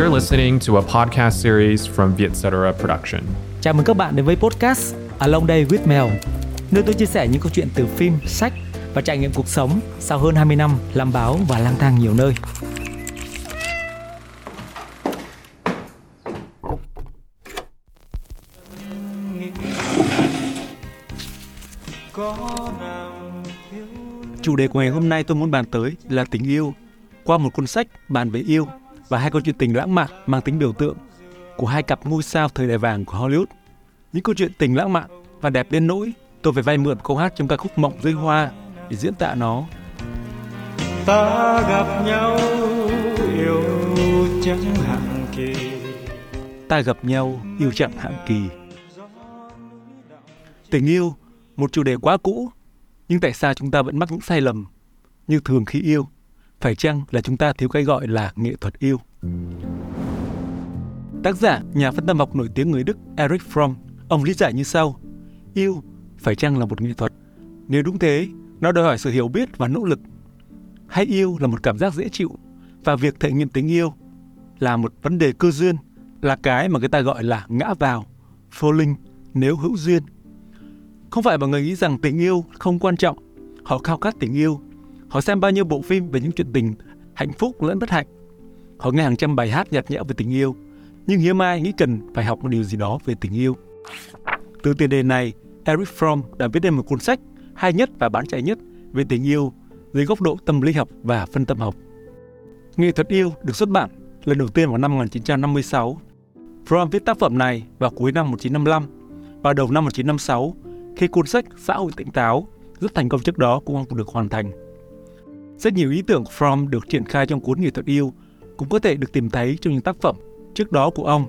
You're listening to a podcast series from Vietcetera Production. Chào mừng các bạn đến với podcast Along Day with Mel, nơi tôi chia sẻ những câu chuyện từ phim, sách và trải nghiệm cuộc sống sau hơn 20 năm làm báo và lang thang nhiều nơi. Chủ đề của ngày hôm nay tôi muốn bàn tới là tình yêu qua một cuốn sách bàn về yêu và hai câu chuyện tình lãng mạn mang tính biểu tượng của hai cặp ngôi sao thời đại vàng của Hollywood. Những câu chuyện tình lãng mạn và đẹp đến nỗi tôi phải vay mượn câu hát trong ca khúc Mộng dưới hoa để diễn tả nó. Ta gặp nhau yêu chẳng hạn kỳ Ta gặp nhau yêu chẳng hạn kỳ. Tình yêu, một chủ đề quá cũ, nhưng tại sao chúng ta vẫn mắc những sai lầm? Như thường khi yêu, phải chăng là chúng ta thiếu cái gọi là nghệ thuật yêu? Tác giả, nhà phân tâm học nổi tiếng người Đức eric Fromm, ông lý giải như sau. Yêu phải chăng là một nghệ thuật? Nếu đúng thế, nó đòi hỏi sự hiểu biết và nỗ lực. Hay yêu là một cảm giác dễ chịu và việc thể nghiệm tình yêu là một vấn đề cơ duyên, là cái mà người ta gọi là ngã vào, falling nếu hữu duyên. Không phải mọi người nghĩ rằng tình yêu không quan trọng, họ khao khát tình yêu. Họ xem bao nhiêu bộ phim về những chuyện tình hạnh phúc lẫn bất hạnh. Họ nghe hàng trăm bài hát nhạt nhẽo về tình yêu, nhưng hiếm ai nghĩ cần phải học một điều gì đó về tình yêu. Từ tiền đề này, Eric Fromm đã viết nên một cuốn sách hay nhất và bán chạy nhất về tình yêu dưới góc độ tâm lý học và phân tâm học. Nghệ thuật yêu được xuất bản lần đầu tiên vào năm 1956. Fromm viết tác phẩm này vào cuối năm 1955 và đầu năm 1956 khi cuốn sách Xã hội tỉnh táo rất thành công trước đó cũng không được hoàn thành. Rất nhiều ý tưởng của Fromm được triển khai trong cuốn nghệ thuật yêu cũng có thể được tìm thấy trong những tác phẩm trước đó của ông.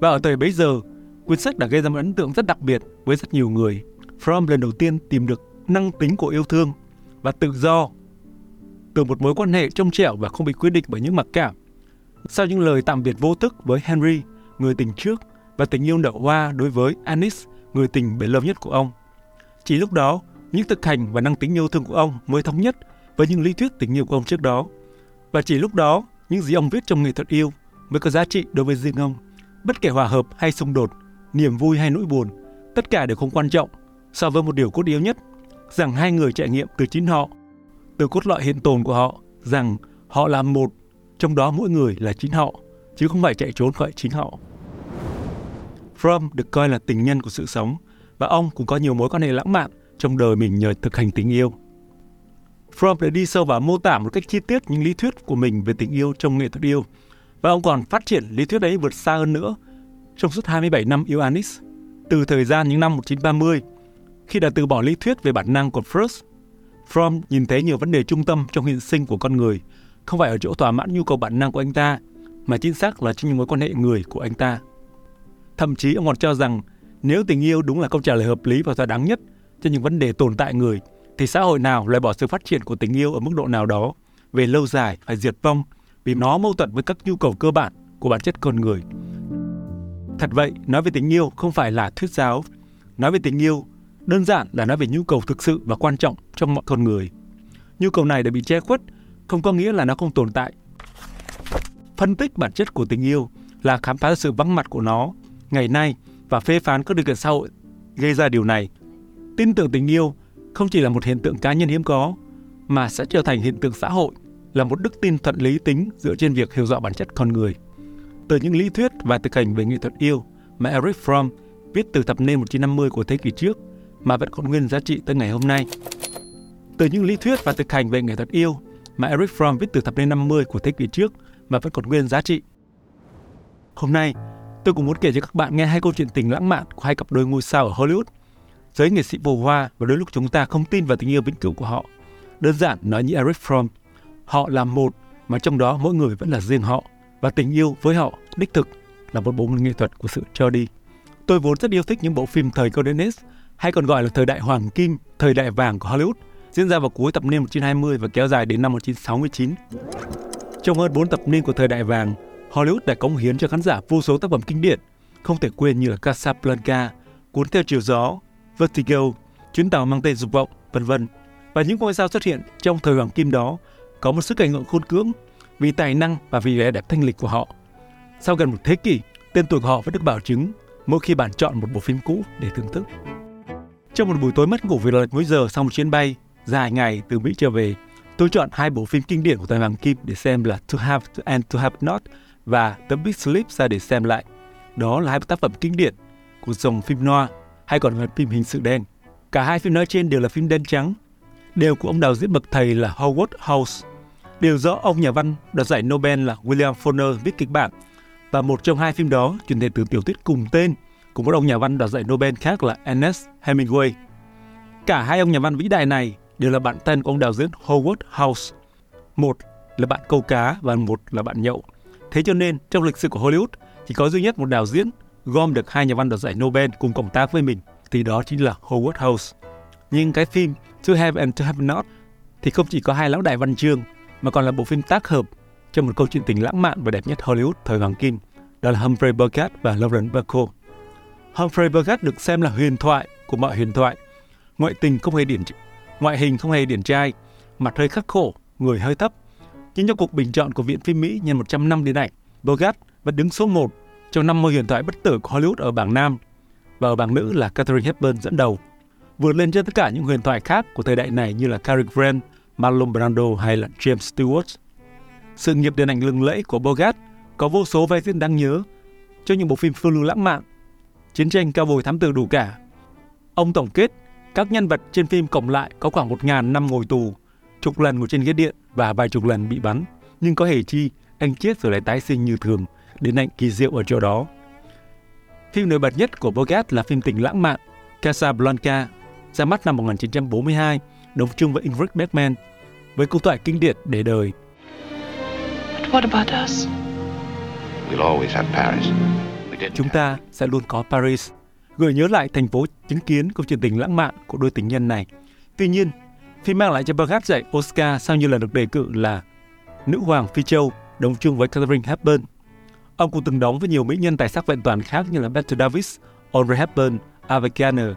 Và ở thời bấy giờ, cuốn sách đã gây ra một ấn tượng rất đặc biệt với rất nhiều người. Fromm lần đầu tiên tìm được năng tính của yêu thương và tự do từ một mối quan hệ trong trẻo và không bị quyết định bởi những mặc cảm. Sau những lời tạm biệt vô thức với Henry, người tình trước, và tình yêu nở hoa đối với Anis, người tình bể lâu nhất của ông. Chỉ lúc đó, những thực hành và năng tính yêu thương của ông mới thống nhất với những lý thuyết tình yêu của ông trước đó. Và chỉ lúc đó, những gì ông viết trong nghệ thuật yêu mới có giá trị đối với riêng ông. Bất kể hòa hợp hay xung đột, niềm vui hay nỗi buồn, tất cả đều không quan trọng so với một điều cốt yếu nhất, rằng hai người trải nghiệm từ chính họ, từ cốt lõi hiện tồn của họ, rằng họ là một, trong đó mỗi người là chính họ, chứ không phải chạy trốn khỏi chính họ. Fromm được coi là tình nhân của sự sống và ông cũng có nhiều mối quan hệ lãng mạn trong đời mình nhờ thực hành tình yêu. Fromm đã đi sâu vào mô tả một cách chi tiết những lý thuyết của mình về tình yêu trong nghệ thuật yêu và ông còn phát triển lý thuyết ấy vượt xa hơn nữa trong suốt 27 năm yêu Anis. Từ thời gian những năm 1930, khi đã từ bỏ lý thuyết về bản năng của Freud, Fromm nhìn thấy nhiều vấn đề trung tâm trong hiện sinh của con người, không phải ở chỗ thỏa mãn nhu cầu bản năng của anh ta, mà chính xác là trong những mối quan hệ người của anh ta. Thậm chí ông còn cho rằng nếu tình yêu đúng là câu trả lời hợp lý và thỏa đáng nhất cho những vấn đề tồn tại người, thì xã hội nào loại bỏ sự phát triển của tình yêu ở mức độ nào đó về lâu dài phải diệt vong vì nó mâu thuẫn với các nhu cầu cơ bản của bản chất con người. Thật vậy, nói về tình yêu không phải là thuyết giáo. Nói về tình yêu đơn giản là nói về nhu cầu thực sự và quan trọng trong mọi con người. Nhu cầu này đã bị che khuất, không có nghĩa là nó không tồn tại. Phân tích bản chất của tình yêu là khám phá sự vắng mặt của nó ngày nay và phê phán các điều kiện xã hội gây ra điều này. Tin tưởng tình yêu không chỉ là một hiện tượng cá nhân hiếm có, mà sẽ trở thành hiện tượng xã hội, là một đức tin thuận lý tính dựa trên việc hiểu rõ bản chất con người. Từ những lý thuyết và thực hành về nghệ thuật yêu mà Eric Fromm viết từ thập niên 1950 của thế kỷ trước mà vẫn còn nguyên giá trị tới ngày hôm nay. Từ những lý thuyết và thực hành về nghệ thuật yêu mà Eric Fromm viết từ thập niên 50 của thế kỷ trước mà vẫn còn nguyên giá trị. Hôm nay, tôi cũng muốn kể cho các bạn nghe hai câu chuyện tình lãng mạn của hai cặp đôi ngôi sao ở Hollywood. Giới nghệ sĩ phù hoa và đôi lúc chúng ta không tin vào tình yêu vĩnh cửu của họ. Đơn giản nói như Eric Fromm, họ là một mà trong đó mỗi người vẫn là riêng họ và tình yêu với họ đích thực là một bộ môn nghệ thuật của sự cho đi. Tôi vốn rất yêu thích những bộ phim thời Golden Age hay còn gọi là thời đại hoàng kim, thời đại vàng của Hollywood diễn ra vào cuối thập niên 1920 và kéo dài đến năm 1969. Trong hơn 4 thập niên của thời đại vàng, Hollywood đã cống hiến cho khán giả vô số tác phẩm kinh điển, không thể quên như là Casablanca, Cuốn theo chiều gió, Vertigo, Chuyến tàu mang tên dục vọng, vân vân. Và những ngôi sao xuất hiện trong thời hoàng kim đó có một sức ảnh hưởng khôn cưỡng vì tài năng và vì vẻ đẹp thanh lịch của họ. Sau gần một thế kỷ, tên tuổi của họ vẫn được bảo chứng mỗi khi bạn chọn một bộ phim cũ để thưởng thức. Trong một buổi tối mất ngủ vì lệch múi giờ sau một chuyến bay dài ngày từ Mỹ trở về, tôi chọn hai bộ phim kinh điển của thời Hoàng Kim để xem là To Have and To Have Not và The Big Sleep ra để xem lại. Đó là hai tác phẩm kinh điển của dòng phim noir hay còn là phim hình sự đen. Cả hai phim nói trên đều là phim đen trắng, đều của ông đạo diễn bậc thầy là Howard House. Đều do ông nhà văn đoạt giải Nobel là William Faulkner viết kịch bản và một trong hai phim đó chuyển thể từ tiểu thuyết cùng tên của một ông nhà văn đoạt giải Nobel khác là Ernest Hemingway. Cả hai ông nhà văn vĩ đại này đều là bạn thân của ông đạo diễn Howard House. Một là bạn câu cá và một là bạn nhậu. Thế cho nên trong lịch sử của Hollywood chỉ có duy nhất một đạo diễn gom được hai nhà văn đoạt giải Nobel cùng cộng tác với mình thì đó chính là Howard Hawks. Nhưng cái phim To Have and To Have Not thì không chỉ có hai lão đại văn chương mà còn là bộ phim tác hợp cho một câu chuyện tình lãng mạn và đẹp nhất Hollywood thời hoàng kim, đó là Humphrey Bogart và Lauren Bacall. Humphrey Bogart được xem là huyền thoại của mọi huyền thoại. Ngoại tình không hề điển ngoại hình không hề điển trai, mặt hơi khắc khổ, người hơi thấp. Nhưng trong cuộc bình chọn của Viện phim Mỹ nhân 100 năm đến nay, Bogart vẫn đứng số 1 trong 50 huyền thoại bất tử của Hollywood ở bảng nam và ở bảng nữ là Catherine Hepburn dẫn đầu, vượt lên trên tất cả những huyền thoại khác của thời đại này như là Cary Grant, Marlon Brando hay là James Stewart. Sự nghiệp điện ảnh lừng lẫy của Bogart có vô số vai diễn đáng nhớ cho những bộ phim phiêu lưu lãng mạn, chiến tranh cao bồi thám tử đủ cả. Ông tổng kết các nhân vật trên phim cộng lại có khoảng 1.000 năm ngồi tù, chục lần ngồi trên ghế điện và vài chục lần bị bắn. Nhưng có hề chi, anh chết rồi lại tái sinh như thường, đến anh kỳ diệu ở chỗ đó. Phim nổi bật nhất của Bogart là phim tình lãng mạn Casablanca, ra mắt năm 1942, đóng chung với Ingrid Bergman, với câu thoại kinh điển để đời. But what about us? We'll always have Paris. We didn't Chúng ta sẽ luôn có Paris, gợi nhớ lại thành phố chứng kiến câu chuyện tình lãng mạn của đôi tình nhân này. Tuy nhiên, phim mang lại cho Bogart giải Oscar sau như lần được đề cử là Nữ hoàng Phi Châu, đóng chung với Catherine Hepburn. Ông cũng từng đóng với nhiều mỹ nhân tài sắc vẹn toàn khác như là Bette Davis, Audrey Hepburn, Ava Gardner.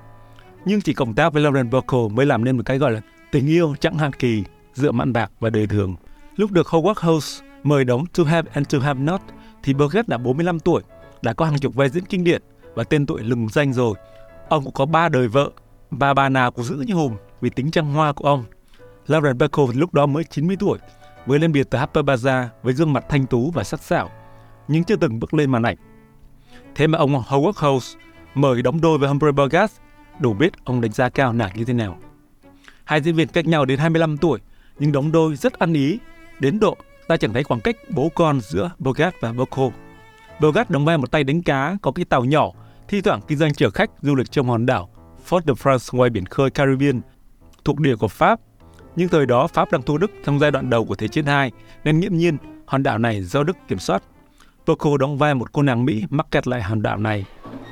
Nhưng chỉ cộng tác với Lauren Bacall mới làm nên một cái gọi là tình yêu chẳng hạn kỳ giữa mặn bạc và đời thường. Lúc được Howard Hawks mời đóng To Have and To Have Not thì Burgess đã 45 tuổi, đã có hàng chục vai diễn kinh điển và tên tuổi lừng danh rồi. Ông cũng có ba đời vợ và bà nào cũng giữ như hùm vì tính trăng hoa của ông. Lauren Bacall lúc đó mới 90 tuổi, mới lên biệt từ Harper Bazaar với gương mặt thanh tú và sắc sảo, nhưng chưa từng bước lên màn ảnh. Thế mà ông Howard Hawks mời đóng đôi với Humphrey Bogart, đủ biết ông đánh giá cao nàng như thế nào. Hai diễn viên cách nhau đến 25 tuổi, nhưng đóng đôi rất ăn ý, đến độ ta chẳng thấy khoảng cách bố con giữa Bogart và Bacall. Bogart đóng vai một tay đánh cá có cái tàu nhỏ, thi thoảng kinh doanh chở khách du lịch trong hòn đảo Fort de France ngoài biển khơi Caribbean, thuộc địa của Pháp. Nhưng thời đó Pháp đang thua Đức trong giai đoạn đầu của Thế chiến II, nên nghiễm nhiên hòn đảo này do Đức kiểm soát. Poco đóng vai một cô nàng Mỹ mắc kẹt lại hòn đảo này,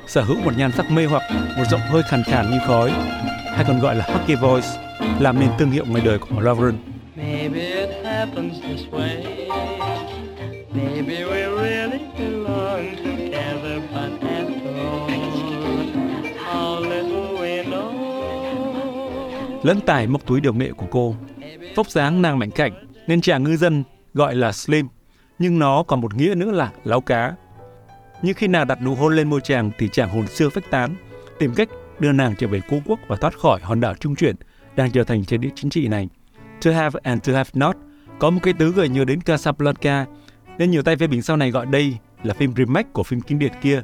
sở hữu một nhan sắc mê hoặc, một giọng hơi khàn khàn như khói, hay còn gọi là husky voice, làm nên thương hiệu ngoài đời của Lauren. Maybe it happens this way. Maybe we really belong together, but after all, how little we know. lẫn tài móc túi điều nghệ của cô. Vóc dáng nàng mảnh khảnh nên chàng ngư dân gọi là slim, nhưng nó còn một nghĩa nữa là láo cá. Nhưng khi nào đặt nụ hôn lên môi chàng thì chàng hồn xưa phách tán, tìm cách đưa nàng trở về cố quốc và thoát khỏi hòn đảo trung chuyển đang trở thành trên địa chính trị này. To have and to have not có một cái tứ gợi nhớ đến Casablanca, nên nhiều tay phê bình sau này gọi đây là phim remake của phim kinh điển kia.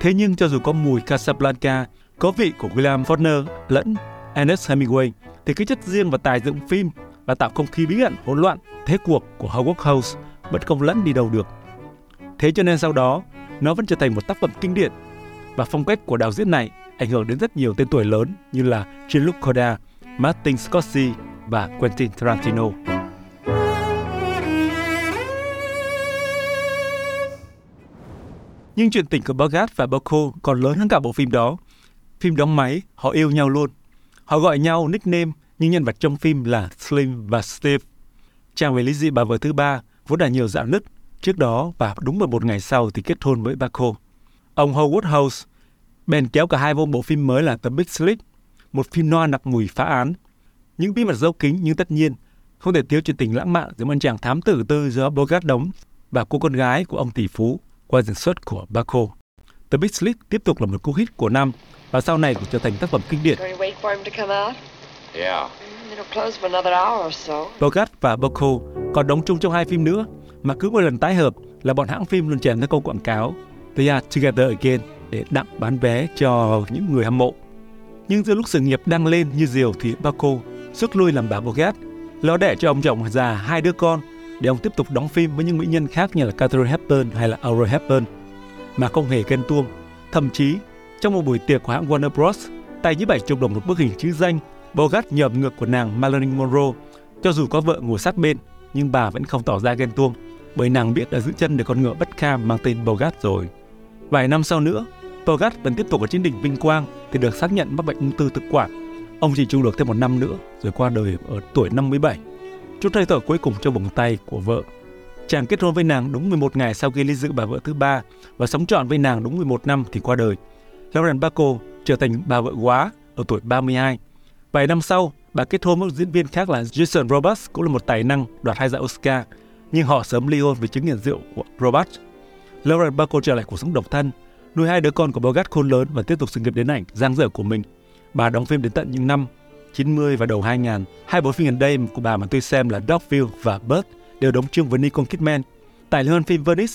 Thế nhưng cho dù có mùi Casablanca, có vị của William Faulkner lẫn Ernest Hemingway, thì cái chất riêng và tài dựng phim và tạo không khí bí ẩn hỗn loạn thế cuộc của Howard House vẫn không lẫn đi đâu được. Thế cho nên sau đó, nó vẫn trở thành một tác phẩm kinh điển và phong cách của đạo diễn này ảnh hưởng đến rất nhiều tên tuổi lớn như là Jean-Luc Godard, Martin Scorsese và Quentin Tarantino. Nhưng chuyện tình của Bogart và Bacall còn lớn hơn cả bộ phim đó. Phim đóng máy, họ yêu nhau luôn. Họ gọi nhau nickname nhưng nhân vật trong phim là Slim và Steve. Chàng về lý dị bà vợ thứ ba vốn đã nhiều dạo nứt trước đó và đúng 11 ngày sau thì kết hôn với Bacall. Ông Howard Hawks bèn kéo cả hai vô bộ phim mới là The Big Sleep, một phim noir nặc mùi phá án. Những bí mật dấu kính nhưng tất nhiên không thể thiếu chuyện tình lãng mạn giữa một chàng thám tử tư do Bogart đóng và cô con gái của ông tỷ phú qua diễn xuất của Baco. The Big Sleep tiếp tục là một cú hit của năm và sau này cũng trở thành tác phẩm kinh điển. Yeah. Bogart và Boko còn đóng chung trong hai phim nữa mà cứ mỗi lần tái hợp là bọn hãng phim luôn chèn ra câu quảng cáo They are together again để đặng bán vé cho những người hâm mộ. Nhưng giữa lúc sự nghiệp đang lên như diều thì Baco rút lui làm bà Bogart, lo đẻ cho ông chồng già hai đứa con để ông tiếp tục đóng phim với những mỹ nhân khác như là Catherine Hepburn hay là Audrey Hepburn mà không hề ghen tuông. Thậm chí, trong một buổi tiệc của hãng Warner Bros, tay với bảy chục đồng một bức hình chữ danh, Bogart nhầm ngược của nàng Marilyn Monroe. Cho dù có vợ ngồi sát bên, nhưng bà vẫn không tỏ ra ghen tuông, bởi nàng biết đã giữ chân được con ngựa bất kham mang tên Bogart rồi. Vài năm sau nữa, Bogart vẫn tiếp tục ở trên đỉnh vinh quang thì được xác nhận mắc bệnh ung thư thực quản. Ông chỉ trụ được thêm một năm nữa rồi qua đời ở tuổi 57. Chút hơi thở cuối cùng trong vòng tay của vợ. Chàng kết hôn với nàng đúng 11 ngày sau khi ly dị bà vợ thứ ba và sống trọn với nàng đúng 11 năm thì qua đời. Lauren Bacall trở thành bà vợ quá ở tuổi 32. Vài năm sau, bà kết hôn với một diễn viên khác là Jason Robards cũng là một tài năng đoạt hai giải Oscar, nhưng họ sớm ly hôn vì chứng nghiện rượu của Robards. Lauren Bacall trở lại cuộc sống độc thân, nuôi hai đứa con của Bogart khôn lớn và tiếp tục sự nghiệp đến ảnh giang dở của mình. Bà đóng phim đến tận những năm 90 và đầu 2000. Hai bộ phim gần đây của bà mà tôi xem là Dogville và Bird đều đóng chung với Nicole Kidman. Tại liên hoan phim Venice,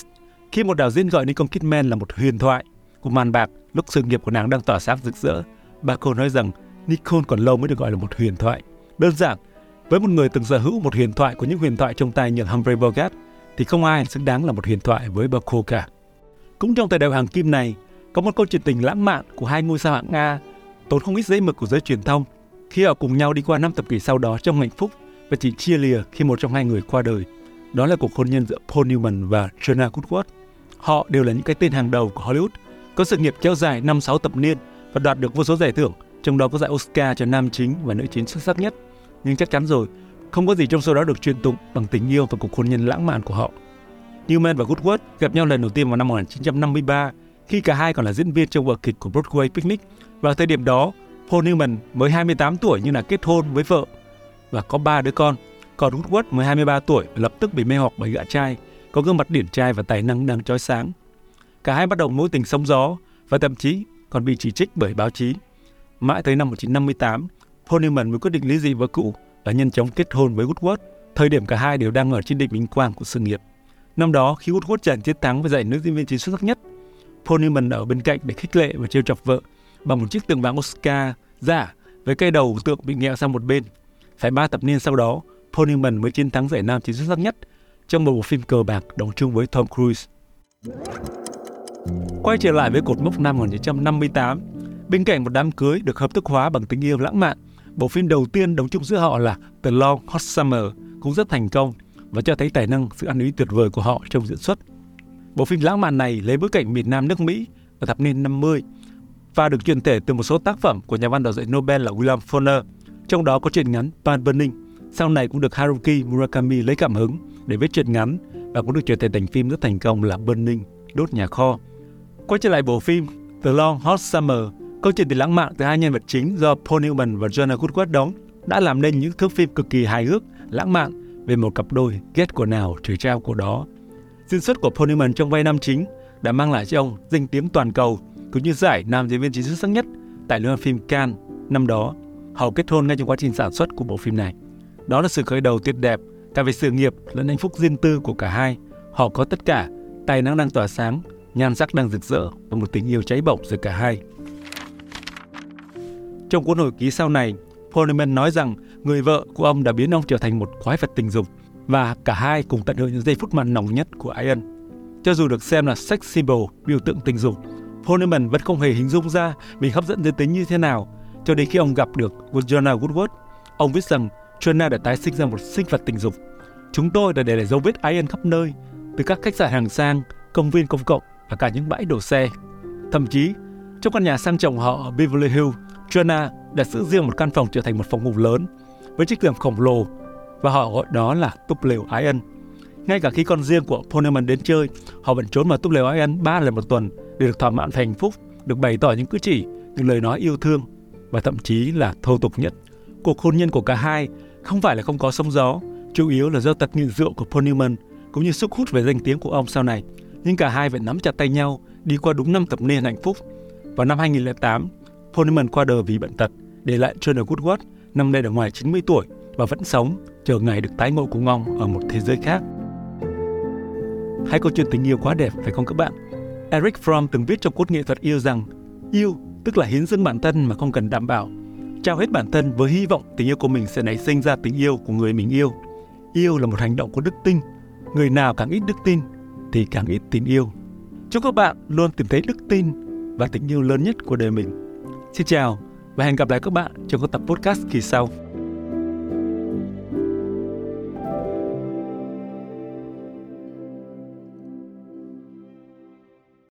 khi một đạo diễn gọi Nicole Kidman là một huyền thoại của màn bạc lúc sự nghiệp của nàng đang tỏa sáng rực rỡ, bà cô nói rằng Nikon còn lâu mới được gọi là một huyền thoại. Đơn giản, với một người từng sở hữu một huyền thoại của những huyền thoại trong tay như Humphrey Bogart, thì không ai xứng đáng là một huyền thoại với bà cả. Cũng trong thời đại hàng kim này, có một câu chuyện tình lãng mạn của hai ngôi sao hạng Nga tốn không ít giấy mực của giới truyền thông khi họ cùng nhau đi qua năm thập kỷ sau đó trong hạnh phúc và chỉ chia lìa khi một trong hai người qua đời. Đó là cuộc hôn nhân giữa Paul Newman và Jenna Goodwood. Họ đều là những cái tên hàng đầu của Hollywood, có sự nghiệp kéo dài 5-6 thập niên và đoạt được vô số giải thưởng, trong đó có giải Oscar cho nam chính và nữ chính xuất sắc nhất. Nhưng chắc chắn rồi, không có gì trong số đó được truyền tụng bằng tình yêu và cuộc hôn nhân lãng mạn của họ. Newman và goodwood gặp nhau lần đầu tiên vào năm 1953 khi cả hai còn là diễn viên trong vở kịch của Broadway Picnic. Vào thời điểm đó, Paul Newman mới 28 tuổi nhưng là kết hôn với vợ và có ba đứa con. Còn Goodwood mới 23 tuổi lập tức bị mê hoặc bởi gã trai, có gương mặt điển trai và tài năng đang chói sáng. Cả hai bắt đầu mối tình sóng gió và thậm chí còn bị chỉ trích bởi báo chí. Mãi tới năm 1958, Honeyman mới quyết định lý dị vợ cũ và nhanh chóng kết hôn với Woodward, thời điểm cả hai đều đang ở trên đỉnh vinh quang của sự nghiệp. Năm đó, khi Woodward giành chiến thắng với giải nữ diễn viên chính xuất sắc nhất, Paul Newman ở bên cạnh để khích lệ và trêu chọc vợ bằng một chiếc tượng vàng Oscar giả với cây đầu tượng bị nghẹo sang một bên. Phải ba thập niên sau đó, Paul Newman mới chiến thắng giải nam chính xuất sắc nhất trong một bộ phim cờ bạc đóng chung với Tom Cruise. Quay trở lại với cột mốc năm 1958, bên cạnh một đám cưới được hợp thức hóa bằng tình yêu lãng mạn, bộ phim đầu tiên đóng chung giữa họ là The Long Hot Summer cũng rất thành công và cho thấy tài năng, sự ăn ý tuyệt vời của họ trong diễn xuất. Bộ phim lãng mạn này lấy bối cảnh miền Nam nước Mỹ ở thập niên 50 và được truyền thể từ một số tác phẩm của nhà văn đoạt giải Nobel là William Faulkner, trong đó có truyện ngắn Pan Burning. Sau này cũng được Haruki Murakami lấy cảm hứng để viết truyện ngắn và cũng được truyền thể thành phim rất thành công là Burning, đốt nhà kho. Quay trở lại bộ phim The Long Hot Summer, câu chuyện tình lãng mạn từ hai nhân vật chính do Paul Newman và Jonah Goodward đóng đã làm nên những thước phim cực kỳ hài hước, lãng mạn về một cặp đôi ghét của nào trời trao của đó. Diễn xuất của Paul Newman trong vai nam chính đã mang lại cho ông danh tiếng toàn cầu cũng như giải nam diễn viên chính xuất sắc nhất tại liên hoan phim Cannes năm đó. Họ kết hôn ngay trong quá trình sản xuất của bộ phim này. Đó là sự khởi đầu tuyệt đẹp cả về sự nghiệp lẫn hạnh phúc riêng tư của cả hai. Họ có tất cả, tài năng đang tỏa sáng, nhan sắc đang rực rỡ và một tình yêu cháy bỏng giữa cả hai. Trong cuốn hồi ký sau này, Poneman nói rằng người vợ của ông đã biến ông trở thành một quái vật tình dục và cả hai cùng tận hưởng những giây phút mặn nồng nhất của Ian. Cho dù được xem là sex symbol, biểu tượng tình dục, Poneman vẫn không hề hình dung ra mình hấp dẫn giới tính như thế nào cho đến khi ông gặp được Jonah Woodward. Ông viết rằng Jonah đã tái sinh ra một sinh vật tình dục. Chúng tôi đã để lại dấu vết Ian khắp nơi, từ các khách sạn hàng sang, công viên công cộng và cả những bãi đổ xe. Thậm chí, trong căn nhà sang trọng họ ở Beverly Hills, Joanna đã giữ riêng một căn phòng trở thành một phòng ngủ lớn với chiếc giường khổng lồ và họ gọi đó là túp lều Ái ân. Ngay cả khi con riêng của Poneman đến chơi, họ vẫn trốn vào túp lều Ái ân ba lần một tuần để được thỏa mãn hạnh phúc, được bày tỏ những cử chỉ, những lời nói yêu thương và thậm chí là thô tục nhất. Cuộc hôn nhân của cả hai không phải là không có sóng gió, chủ yếu là do tật nghiện rượu của Paul Newman cũng như sức hút về danh tiếng của ông sau này. nhưng cả hai vẫn nắm chặt tay nhau đi qua đúng năm thập niên hạnh phúc. Vào năm 2008, Poneman qua đời vì bệnh tật, để lại John Woodward năm nay đã ngoài 90 tuổi và vẫn sống, chờ ngày được tái ngộ cùng ông ở một thế giới khác. Hai câu chuyện tình yêu quá đẹp phải không các bạn? Eric Fromm từng viết trong cốt nghệ thuật yêu rằng yêu tức là hiến dâng bản thân mà không cần đảm bảo, trao hết bản thân với hy vọng tình yêu của mình sẽ nảy sinh ra tình yêu của người mình yêu. Yêu là một hành động của đức tin. Người nào càng ít đức tin thì càng ít tình yêu. Chúc các bạn luôn tìm thấy đức tin và tình yêu lớn nhất của đời mình. Xin chào và hẹn gặp lại các bạn trong các tập podcast kỳ sau.